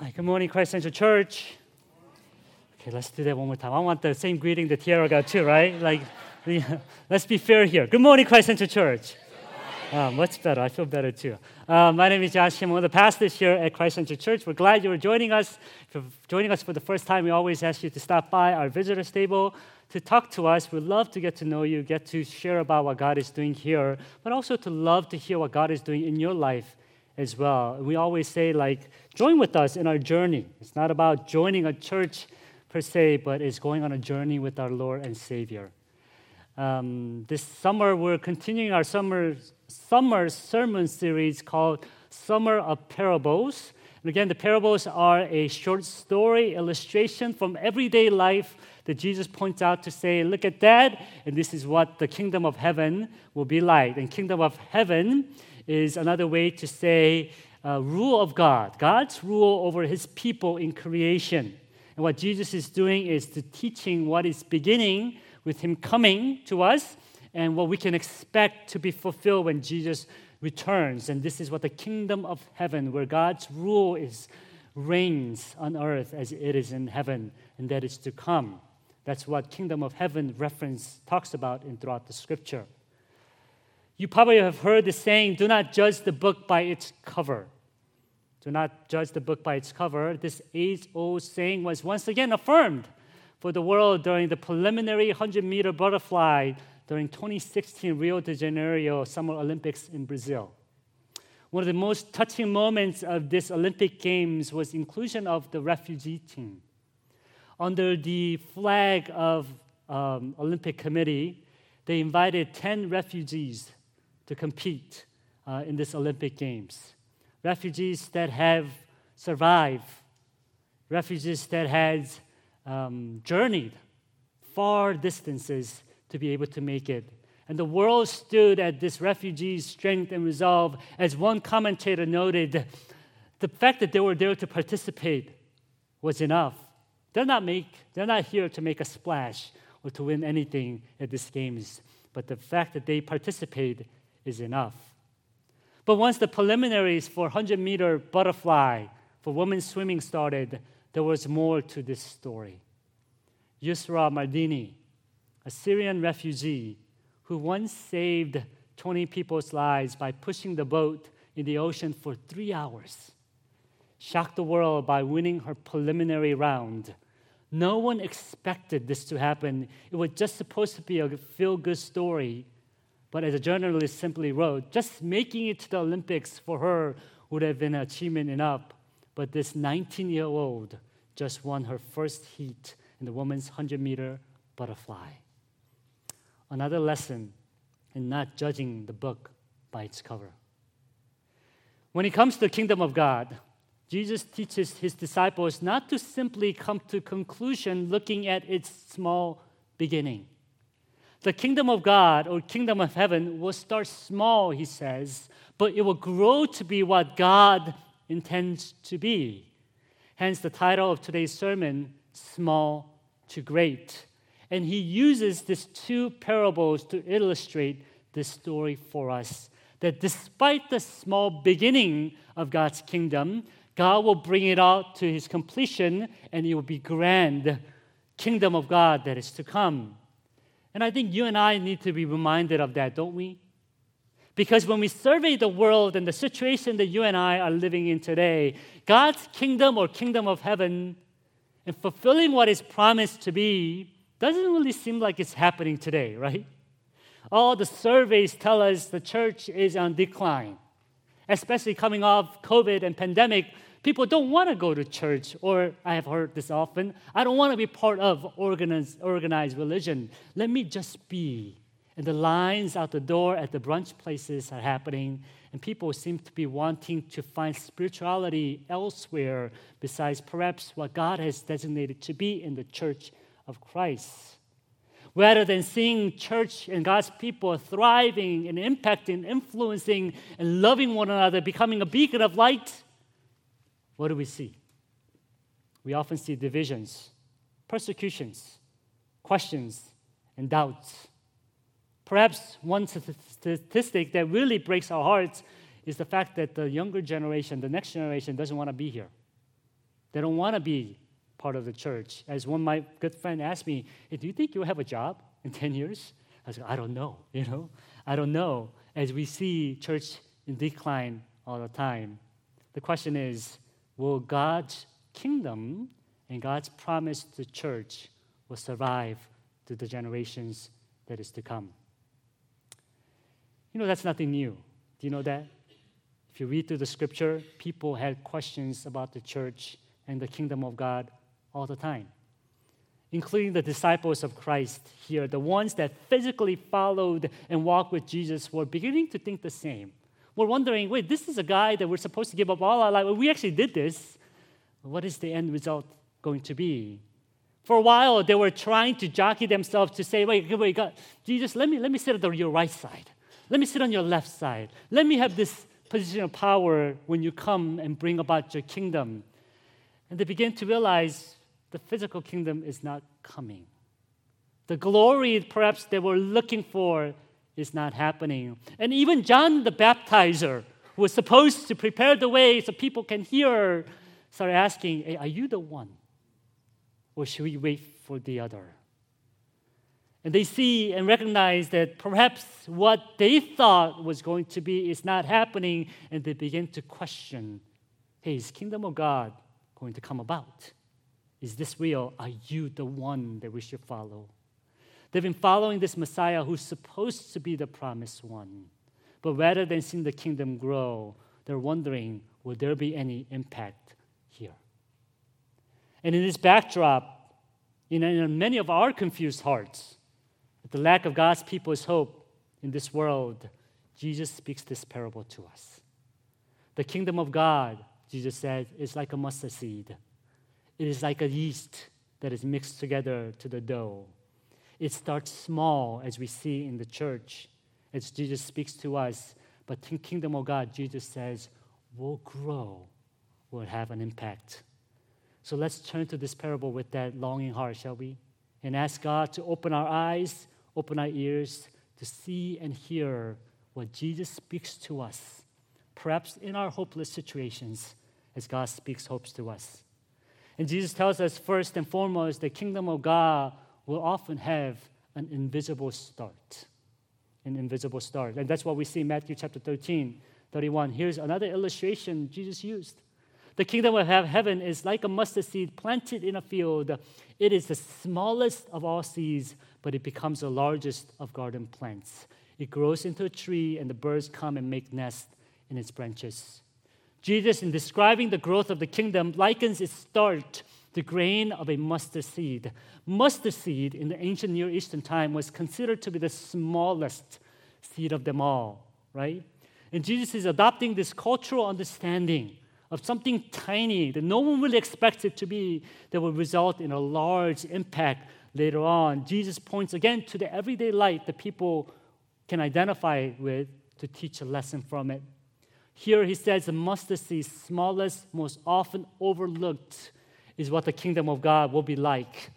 Hi, good morning, Christ Central Church. Okay, let's do that one more time. I want the same greeting that Tiara got too, right? Like, let's be fair here. Good morning, Christ Central Church. Much better. I feel better too. Uh, my name is Josh Kim. I'm one of the pastors here at Christ Central Church. We're glad you are joining us. If you're joining us for the first time, we always ask you to stop by our visitors table to talk to us. We'd love to get to know you, get to share about what God is doing here, but also to love to hear what God is doing in your life as well. we always say, like, join with us in our journey. It's not about joining a church per se, but it's going on a journey with our Lord and Savior. Um, this summer, we're continuing our summer, summer sermon series called Summer of Parables. And again, the parables are a short story illustration from everyday life that Jesus points out to say, look at that, and this is what the kingdom of heaven will be like. And kingdom of heaven is another way to say uh, rule of God, God's rule over his people in creation. And what Jesus is doing is to teaching what is beginning with him coming to us and what we can expect to be fulfilled when Jesus returns. And this is what the kingdom of heaven, where God's rule is reigns on earth as it is in heaven, and that is to come. That's what kingdom of heaven reference talks about in throughout the scripture. You probably have heard the saying, do not judge the book by its cover. Do not judge the book by its cover. This age old saying was once again affirmed for the world during the preliminary 100 meter butterfly during 2016 Rio de Janeiro Summer Olympics in Brazil. One of the most touching moments of this Olympic Games was inclusion of the refugee team. Under the flag of um, Olympic Committee, they invited 10 refugees to compete uh, in this Olympic Games. Refugees that have survived, refugees that had um, journeyed far distances to be able to make it. And the world stood at this refugees' strength and resolve. As one commentator noted, the fact that they were there to participate was enough. They're not, make, they're not here to make a splash or to win anything at these games, but the fact that they participate is enough. But once the preliminaries for 100 meter butterfly for women's swimming started, there was more to this story. Yusra Mardini, a Syrian refugee who once saved 20 people's lives by pushing the boat in the ocean for three hours, shocked the world by winning her preliminary round. No one expected this to happen. It was just supposed to be a feel good story but as a journalist simply wrote, just making it to the Olympics for her would have been an achievement enough. But this 19 year old just won her first heat in the women's 100 meter butterfly. Another lesson in not judging the book by its cover. When it comes to the kingdom of God, Jesus teaches his disciples not to simply come to conclusion looking at its small beginning. The kingdom of God or kingdom of heaven will start small, he says, but it will grow to be what God intends to be. Hence the title of today's sermon, Small to Great. And he uses these two parables to illustrate this story for us. That despite the small beginning of God's kingdom, God will bring it out to his completion and it will be grand kingdom of God that is to come. And I think you and I need to be reminded of that, don't we? Because when we survey the world and the situation that you and I are living in today, God's kingdom or kingdom of heaven and fulfilling what is promised to be doesn't really seem like it's happening today, right? All the surveys tell us the church is on decline, especially coming off COVID and pandemic. People don't want to go to church, or I have heard this often, I don't want to be part of organized, organized religion. Let me just be. And the lines out the door at the brunch places are happening, and people seem to be wanting to find spirituality elsewhere besides perhaps what God has designated to be in the church of Christ. Rather than seeing church and God's people thriving and impacting, influencing, and loving one another, becoming a beacon of light, what do we see? We often see divisions, persecutions, questions, and doubts. Perhaps one statistic that really breaks our hearts is the fact that the younger generation, the next generation, doesn't want to be here. They don't want to be part of the church. As one my good friend asked me, hey, "Do you think you'll have a job in 10 years?" I said, "I don't know. You know, I don't know." As we see church in decline all the time, the question is, will God's kingdom and God's promise to the church will survive to the generations that is to come? You know, that's nothing new. Do you know that? If you read through the scripture, people had questions about the church and the kingdom of God all the time, including the disciples of Christ here, the ones that physically followed and walked with Jesus, were beginning to think the same. We're wondering wait, this is a guy that we're supposed to give up all our life. We actually did this. What is the end result going to be? For a while, they were trying to jockey themselves to say, wait, wait, God, Jesus, let me, let me sit on your right side. Let me sit on your left side. Let me have this position of power when you come and bring about your kingdom. And they begin to realize the physical kingdom is not coming. The glory perhaps they were looking for is not happening. And even John the Baptizer, who was supposed to prepare the way so people can hear, started asking, hey, Are you the one? Or should we wait for the other? And they see and recognize that perhaps what they thought was going to be is not happening, and they begin to question hey, is kingdom of God going to come about? Is this real? Are you the one that we should follow? They've been following this Messiah who's supposed to be the promised one. But rather than seeing the kingdom grow, they're wondering will there be any impact here? And in this backdrop, in many of our confused hearts, at the lack of God's people's hope in this world, Jesus speaks this parable to us. The kingdom of God, Jesus said, is like a mustard seed. It is like a yeast that is mixed together to the dough. It starts small, as we see in the church, as Jesus speaks to us. But the kingdom of God, Jesus says, will grow, will have an impact. So let's turn to this parable with that longing heart, shall we? And ask God to open our eyes open our ears to see and hear what Jesus speaks to us, perhaps in our hopeless situations, as God speaks hopes to us. And Jesus tells us first and foremost, the kingdom of God will often have an invisible start. An invisible start. And that's what we see in Matthew chapter 13, 31. Here's another illustration Jesus used. The kingdom of heaven is like a mustard seed planted in a field. It is the smallest of all seeds, but it becomes the largest of garden plants. It grows into a tree, and the birds come and make nests in its branches. Jesus, in describing the growth of the kingdom, likens its start the grain of a mustard seed. Mustard seed in the ancient Near Eastern time was considered to be the smallest seed of them all, right? And Jesus is adopting this cultural understanding of something tiny that no one really expects it to be that will result in a large impact later on. Jesus points again to the everyday light that people can identify with to teach a lesson from it. Here he says the mustard seed, smallest, most often overlooked, is what the kingdom of God will be like.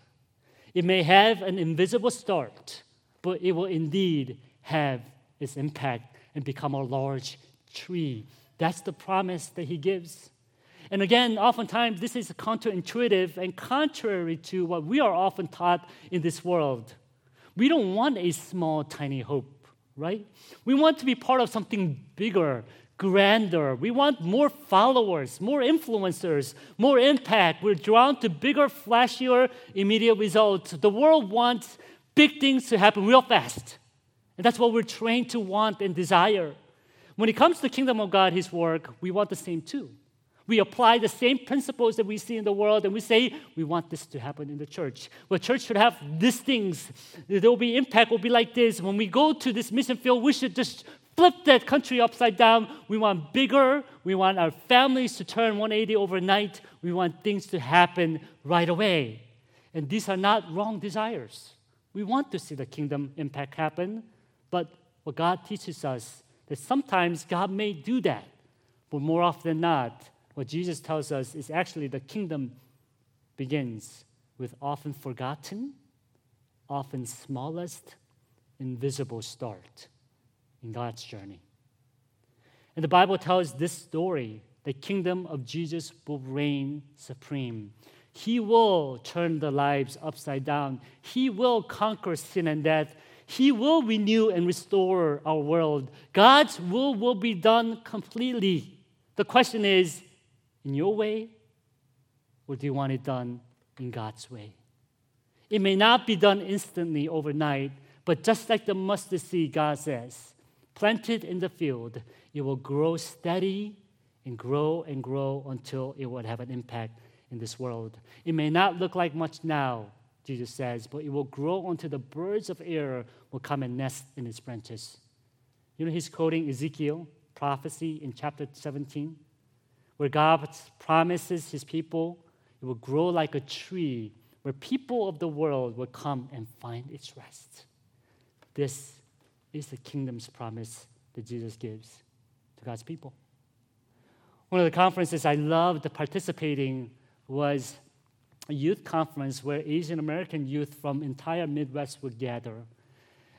It may have an invisible start, but it will indeed have its impact and become a large tree that's the promise that he gives. And again, oftentimes this is counterintuitive and contrary to what we are often taught in this world. We don't want a small, tiny hope, right? We want to be part of something bigger, grander. We want more followers, more influencers, more impact. We're drawn to bigger, flashier, immediate results. The world wants big things to happen real fast. And that's what we're trained to want and desire. When it comes to the kingdom of God, His work, we want the same too. We apply the same principles that we see in the world, and we say we want this to happen in the church. Well, church should have these things. There will be impact. Will be like this. When we go to this mission field, we should just flip that country upside down. We want bigger. We want our families to turn 180 overnight. We want things to happen right away. And these are not wrong desires. We want to see the kingdom impact happen, but what God teaches us that sometimes God may do that, but more often than not, what Jesus tells us is actually the kingdom begins with often forgotten, often smallest, invisible start in God's journey. And the Bible tells this story the kingdom of Jesus will reign supreme. He will turn the lives upside down. He will conquer sin and death. He will renew and restore our world. God's will will be done completely. The question is in your way, or do you want it done in God's way? It may not be done instantly overnight, but just like the mustard seed, God says, planted in the field, it will grow steady and grow and grow until it will have an impact in this world. It may not look like much now, Jesus says, but it will grow until the birds of air will come and nest in its branches. You know, he's quoting Ezekiel prophecy in chapter 17, where God promises his people it will grow like a tree where people of the world will come and find its rest. This is the kingdom's promise that Jesus gives to God's people. One of the conferences I loved participating was a youth conference where Asian American youth from entire Midwest would gather.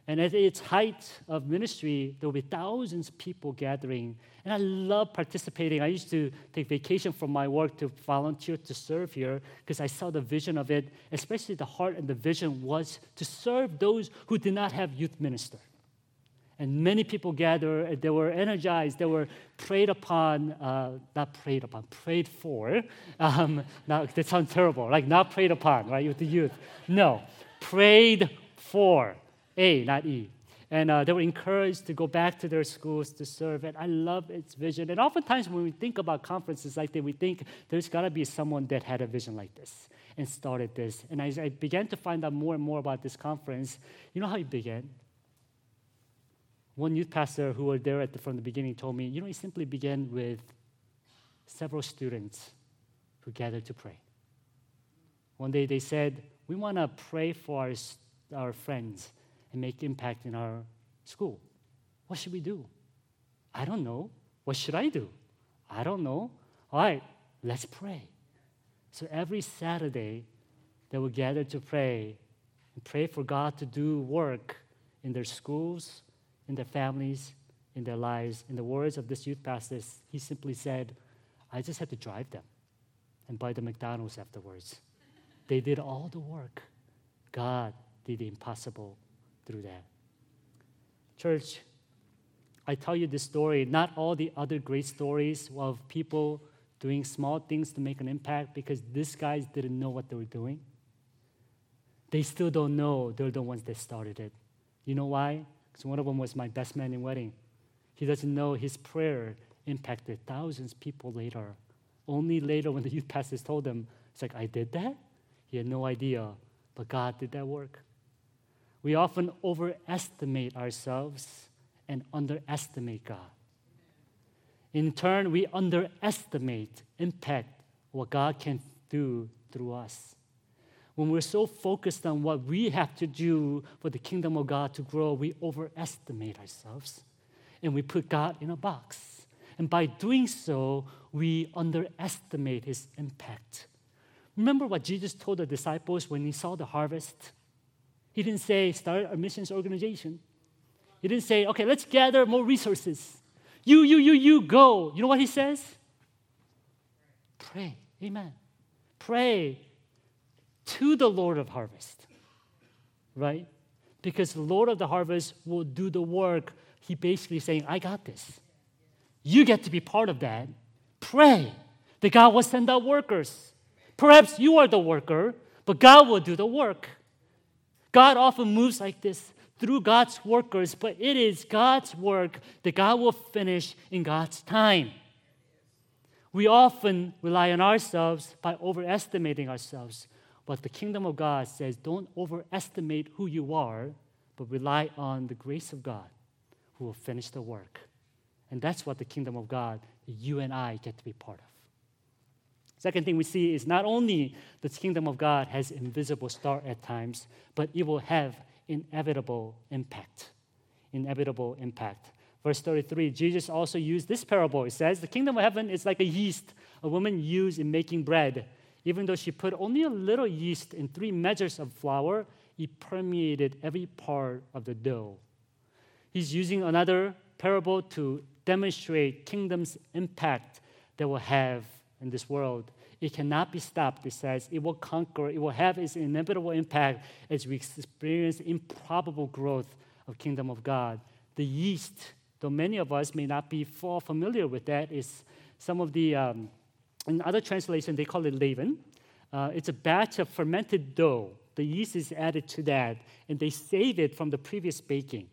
And at its height of ministry, there would be thousands of people gathering. And I love participating. I used to take vacation from my work to volunteer to serve here because I saw the vision of it, especially the heart and the vision was to serve those who did not have youth minister. And many people gathered, they were energized, they were prayed upon, uh, not prayed upon, prayed for. Um, now, that sounds terrible, like not prayed upon, right, with the youth. No, prayed for, A, not E. And uh, they were encouraged to go back to their schools to serve. And I love its vision. And oftentimes, when we think about conferences like that, we think there's got to be someone that had a vision like this and started this. And as I began to find out more and more about this conference, you know how it began? One youth pastor who was there the, from the beginning told me, you know, it simply began with several students who gathered to pray. One day they said, we want to pray for our, our friends and make impact in our school. What should we do? I don't know. What should I do? I don't know. All right, let's pray. So every Saturday, they would gather to pray and pray for God to do work in their schools, in their families, in their lives. In the words of this youth pastor, he simply said, I just had to drive them and buy the McDonald's afterwards. They did all the work. God did the impossible through that. Church, I tell you this story, not all the other great stories of people doing small things to make an impact because these guys didn't know what they were doing. They still don't know they're the ones that started it. You know why? Because one of them was my best man in wedding. He doesn't know his prayer impacted thousands of people later. Only later, when the youth pastors told him, it's like, I did that? He had no idea, but God did that work. We often overestimate ourselves and underestimate God. In turn, we underestimate impact what God can do through us when we're so focused on what we have to do for the kingdom of God to grow, we overestimate ourselves and we put God in a box. And by doing so, we underestimate his impact. Remember what Jesus told the disciples when he saw the harvest? He didn't say, start a missions organization. He didn't say, okay, let's gather more resources. You, you, you, you, go. You know what he says? Pray. Amen. Pray to the Lord of harvest, right? Because the Lord of the harvest will do the work. He basically saying, I got this. You get to be part of that. Pray that God will send out workers. Perhaps you are the worker, but God will do the work. God often moves like this through God's workers, but it is God's work that God will finish in God's time. We often rely on ourselves by overestimating ourselves. But the kingdom of God says don't overestimate who you are, but rely on the grace of God who will finish the work. And that's what the kingdom of God, you and I get to be part of. Second thing we see is not only the kingdom of God has invisible start at times, but it will have inevitable impact. Inevitable impact. Verse 33, Jesus also used this parable. It says, The kingdom of heaven is like a yeast a woman used in making bread even though she put only a little yeast in three measures of flour, it permeated every part of the dough. He's using another parable to demonstrate kingdom's impact that will have in this world. It cannot be stopped, it says. It will conquer, it will have its inevitable impact as we experience improbable growth of kingdom of God. The yeast, though many of us may not be far familiar with that, is some of the, um, in other translations, they call it leaven. Uh, it's a batch of fermented dough. The yeast is added to that, and they save it from the previous baking.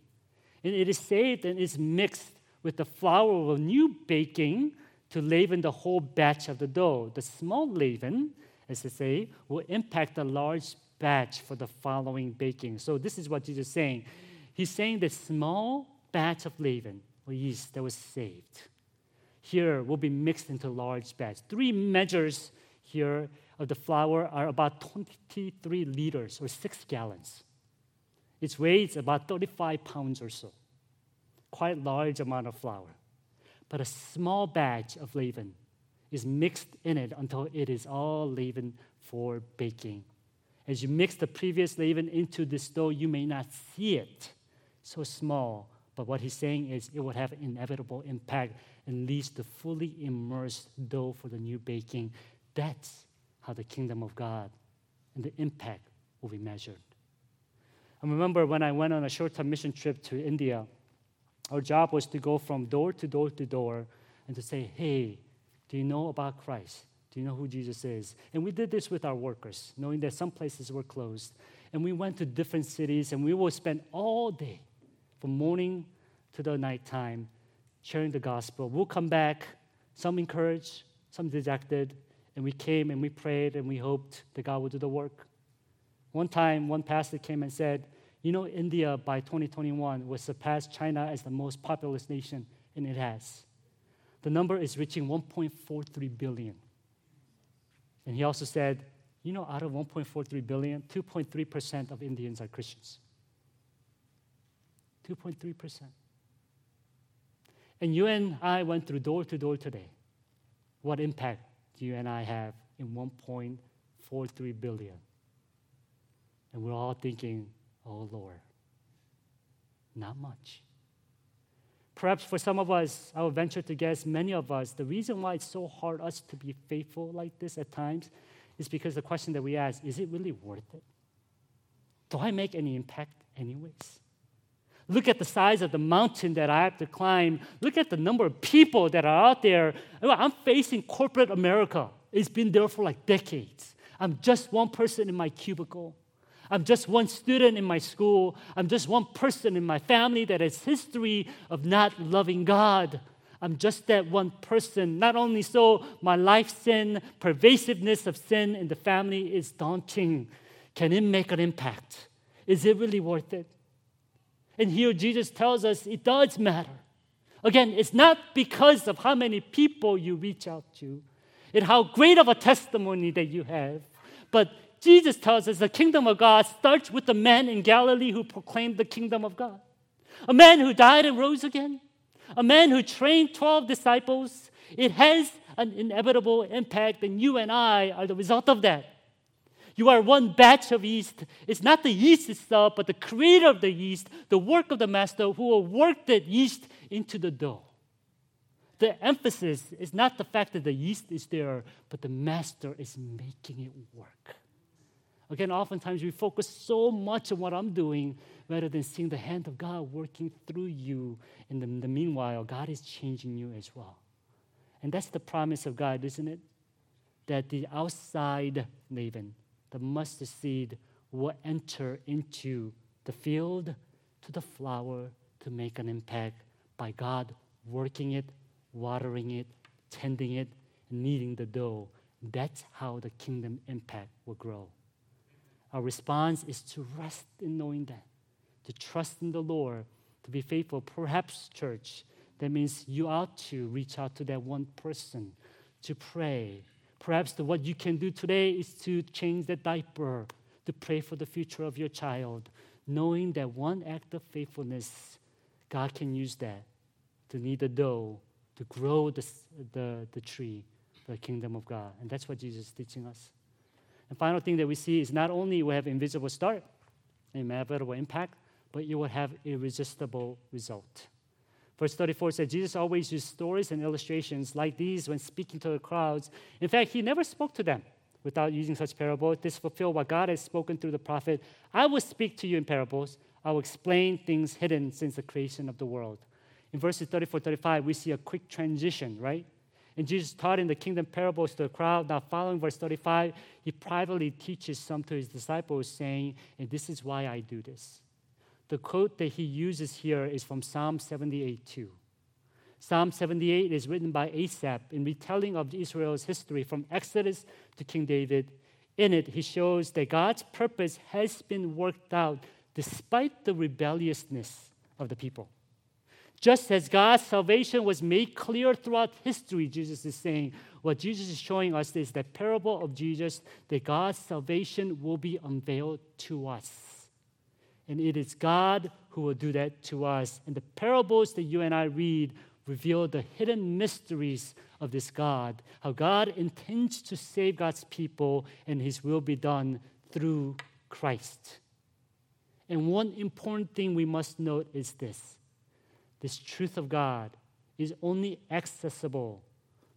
And it is saved and is mixed with the flour of a new baking to leaven the whole batch of the dough. The small leaven, as they say, will impact the large batch for the following baking. So this is what Jesus is saying. He's saying the small batch of leaven or yeast that was saved here will be mixed into large batch. Three measures here of the flour are about 23 liters or six gallons. Its weight is about 35 pounds or so. Quite large amount of flour. But a small batch of leaven is mixed in it until it is all leaven for baking. As you mix the previous leaven into this dough, you may not see it so small, but what he's saying is it would have an inevitable impact and leads to fully immersed dough for the new baking. That's how the kingdom of God and the impact will be measured. I remember when I went on a short term mission trip to India, our job was to go from door to door to door and to say, hey, do you know about Christ? Do you know who Jesus is? And we did this with our workers, knowing that some places were closed. And we went to different cities and we would spend all day from morning to the nighttime sharing the gospel. We'll come back, some encouraged, some dejected, and we came and we prayed and we hoped that God would do the work. One time, one pastor came and said, You know, India by 2021 will surpass China as the most populous nation, and it has. The number is reaching 1.43 billion. And he also said, You know, out of 1.43 billion, 2.3% of Indians are Christians. 2.3%. And you and I went through door to door today. What impact do you and I have in 1.43 billion? And we're all thinking, oh Lord, not much. Perhaps for some of us, I would venture to guess many of us, the reason why it's so hard us to be faithful like this at times is because the question that we ask, is it really worth it? Do I make any impact anyways? Look at the size of the mountain that I have to climb. Look at the number of people that are out there. I'm facing corporate America. It's been there for like decades. I'm just one person in my cubicle. I'm just one student in my school. I'm just one person in my family that has history of not loving God. I'm just that one person. Not only so, my life sin, pervasiveness of sin in the family is daunting. Can it make an impact? Is it really worth it? And here Jesus tells us it does matter. Again, it's not because of how many people you reach out to and how great of a testimony that you have, but Jesus tells us the kingdom of God starts with the man in Galilee who proclaimed the kingdom of God. A man who died and rose again. A man who trained 12 disciples. It has an inevitable impact, and you and I are the result of that. You are one batch of yeast. It's not the yeast itself, but the creator of the yeast, the work of the master who will work that yeast into the dough. The emphasis is not the fact that the yeast is there, but the master is making it work. Again, oftentimes we focus so much on what I'm doing rather than seeing the hand of God working through you. In the meanwhile, God is changing you as well. And that's the promise of God, isn't it? That the outside leaven the mustard seed will enter into the field to the flour to make an impact by God working it, watering it, tending it, kneading the dough. That's how the kingdom impact will grow. Our response is to rest in knowing that, to trust in the Lord, to be faithful. Perhaps, church, that means you ought to reach out to that one person, to pray, Perhaps the, what you can do today is to change the diaper, to pray for the future of your child, knowing that one act of faithfulness, God can use that to knead the dough, to grow the, the, the tree, the kingdom of God. And that's what Jesus is teaching us. And final thing that we see is not only we have invisible start, inevitable impact, but you will have irresistible result. Verse 34 says Jesus always used stories and illustrations like these when speaking to the crowds. In fact, he never spoke to them without using such parables. This fulfilled what God has spoken through the prophet. I will speak to you in parables. I will explain things hidden since the creation of the world. In verses 34 35, we see a quick transition, right? And Jesus taught in the kingdom parables to the crowd. Now, following verse 35, he privately teaches some to his disciples, saying, And this is why I do this. The quote that he uses here is from Psalm 78 2. Psalm 78 is written by Asaph in retelling of Israel's history from Exodus to King David. In it, he shows that God's purpose has been worked out despite the rebelliousness of the people. Just as God's salvation was made clear throughout history, Jesus is saying, what Jesus is showing us is that parable of Jesus, that God's salvation will be unveiled to us. And it is God who will do that to us. And the parables that you and I read reveal the hidden mysteries of this God, how God intends to save God's people and his will be done through Christ. And one important thing we must note is this this truth of God is only accessible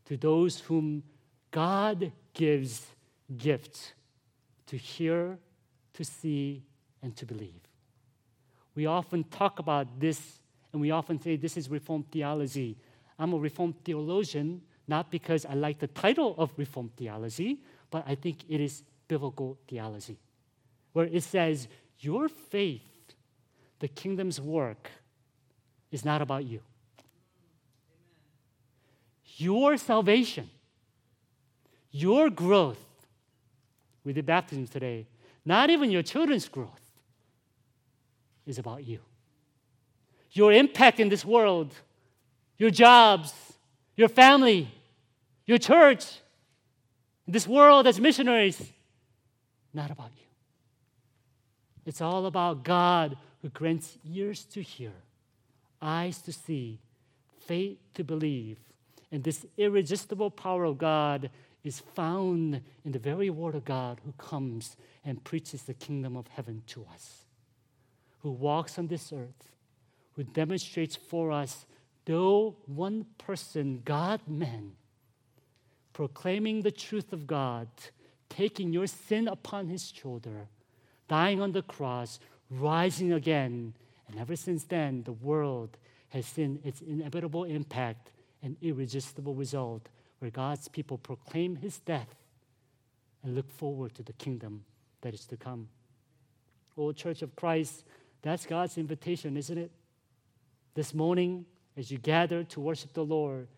to those whom God gives gifts to hear, to see, and to believe. We often talk about this and we often say this is Reformed theology. I'm a Reformed theologian, not because I like the title of Reformed theology, but I think it is biblical theology, where it says, Your faith, the kingdom's work, is not about you. Your salvation, your growth, we did baptism today, not even your children's growth, is about you. Your impact in this world, your jobs, your family, your church, this world as missionaries, not about you. It's all about God who grants ears to hear, eyes to see, faith to believe. And this irresistible power of God is found in the very Word of God who comes and preaches the kingdom of heaven to us who walks on this earth, who demonstrates for us, though one person, God man, proclaiming the truth of God, taking your sin upon his shoulder, dying on the cross, rising again. And ever since then, the world has seen its inevitable impact and irresistible result where God's people proclaim his death and look forward to the kingdom that is to come. O Church of Christ, that's God's invitation, isn't it? This morning, as you gather to worship the Lord,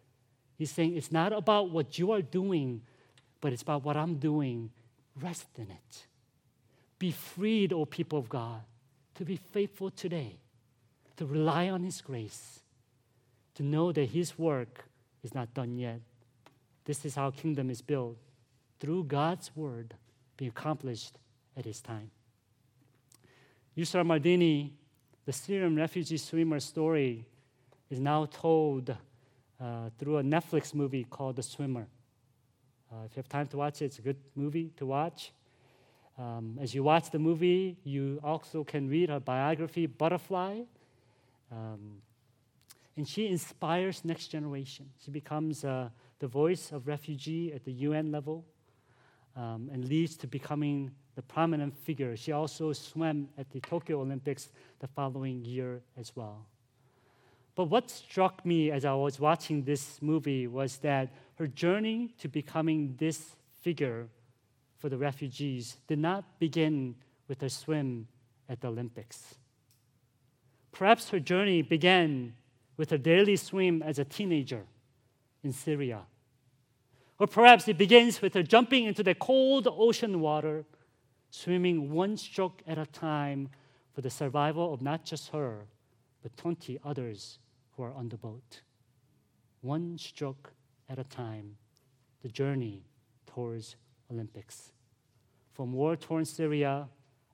He's saying it's not about what you are doing, but it's about what I'm doing. Rest in it. Be freed, O people of God, to be faithful today, to rely on His grace, to know that His work is not done yet. This is how kingdom is built through God's word being accomplished at His time. Yusra Mardini, the Syrian refugee swimmer story, is now told uh, through a Netflix movie called The Swimmer. Uh, if you have time to watch it, it's a good movie to watch. Um, as you watch the movie, you also can read her biography, Butterfly. Um, and she inspires next generation. She becomes uh, the voice of refugee at the UN level um, and leads to becoming the prominent figure. She also swam at the Tokyo Olympics the following year as well. But what struck me as I was watching this movie was that her journey to becoming this figure for the refugees did not begin with her swim at the Olympics. Perhaps her journey began with her daily swim as a teenager in Syria. Or perhaps it begins with her jumping into the cold ocean water swimming one stroke at a time for the survival of not just her, but 20 others who are on the boat. One stroke at a time, the journey towards Olympics. From war torn Syria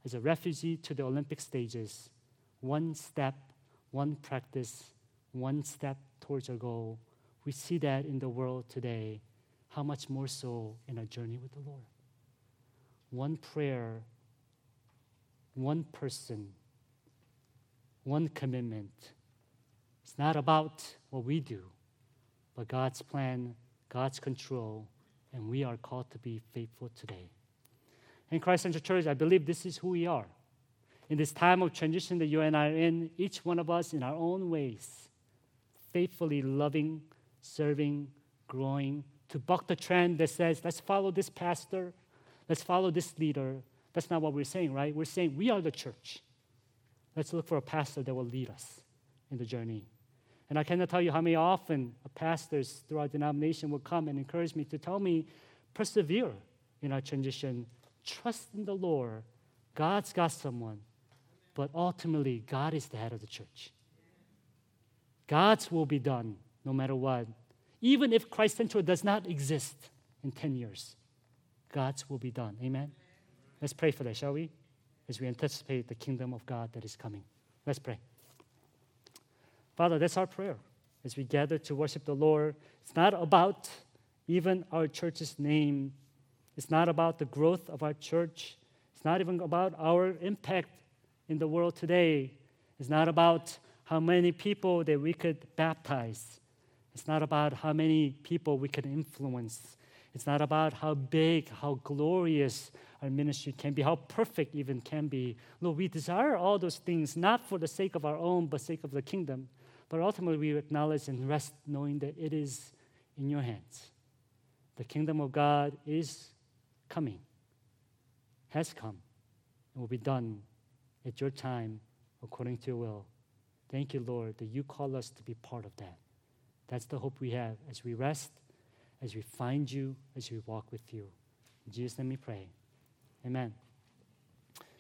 as a refugee to the Olympic stages, one step, one practice, one step towards our goal. We see that in the world today. How much more so in our journey with the Lord? one prayer, one person, one commitment It's not about what we do, but God's plan, God's control, and we are called to be faithful today. In Christ Central Church, I believe this is who we are. In this time of transition that you and I are in, each one of us in our own ways, faithfully loving, serving, growing, to buck the trend that says, let's follow this pastor, let's follow this leader. That's not what we're saying, right? We're saying we are the church. Let's look for a pastor that will lead us in the journey. And I cannot tell you how many often pastors through our denomination will come and encourage me to tell me, persevere in our transition, trust in the Lord. God's got someone, but ultimately, God is the head of the church. God's will be done no matter what. Even if Christ Central does not exist in 10 years, God's will be done. Amen? Let's pray for that, shall we? As we anticipate the kingdom of God that is coming. Let's pray. Father, that's our prayer as we gather to worship the Lord. It's not about even our church's name, it's not about the growth of our church, it's not even about our impact in the world today, it's not about how many people that we could baptize. It's not about how many people we can influence. It's not about how big, how glorious our ministry can be, how perfect even can be. Lord, we desire all those things not for the sake of our own, but sake of the kingdom. But ultimately, we acknowledge and rest knowing that it is in your hands. The kingdom of God is coming, has come, and will be done at your time according to your will. Thank you, Lord, that you call us to be part of that. That's the hope we have as we rest, as we find you, as we walk with you. In Jesus' name we pray. Amen.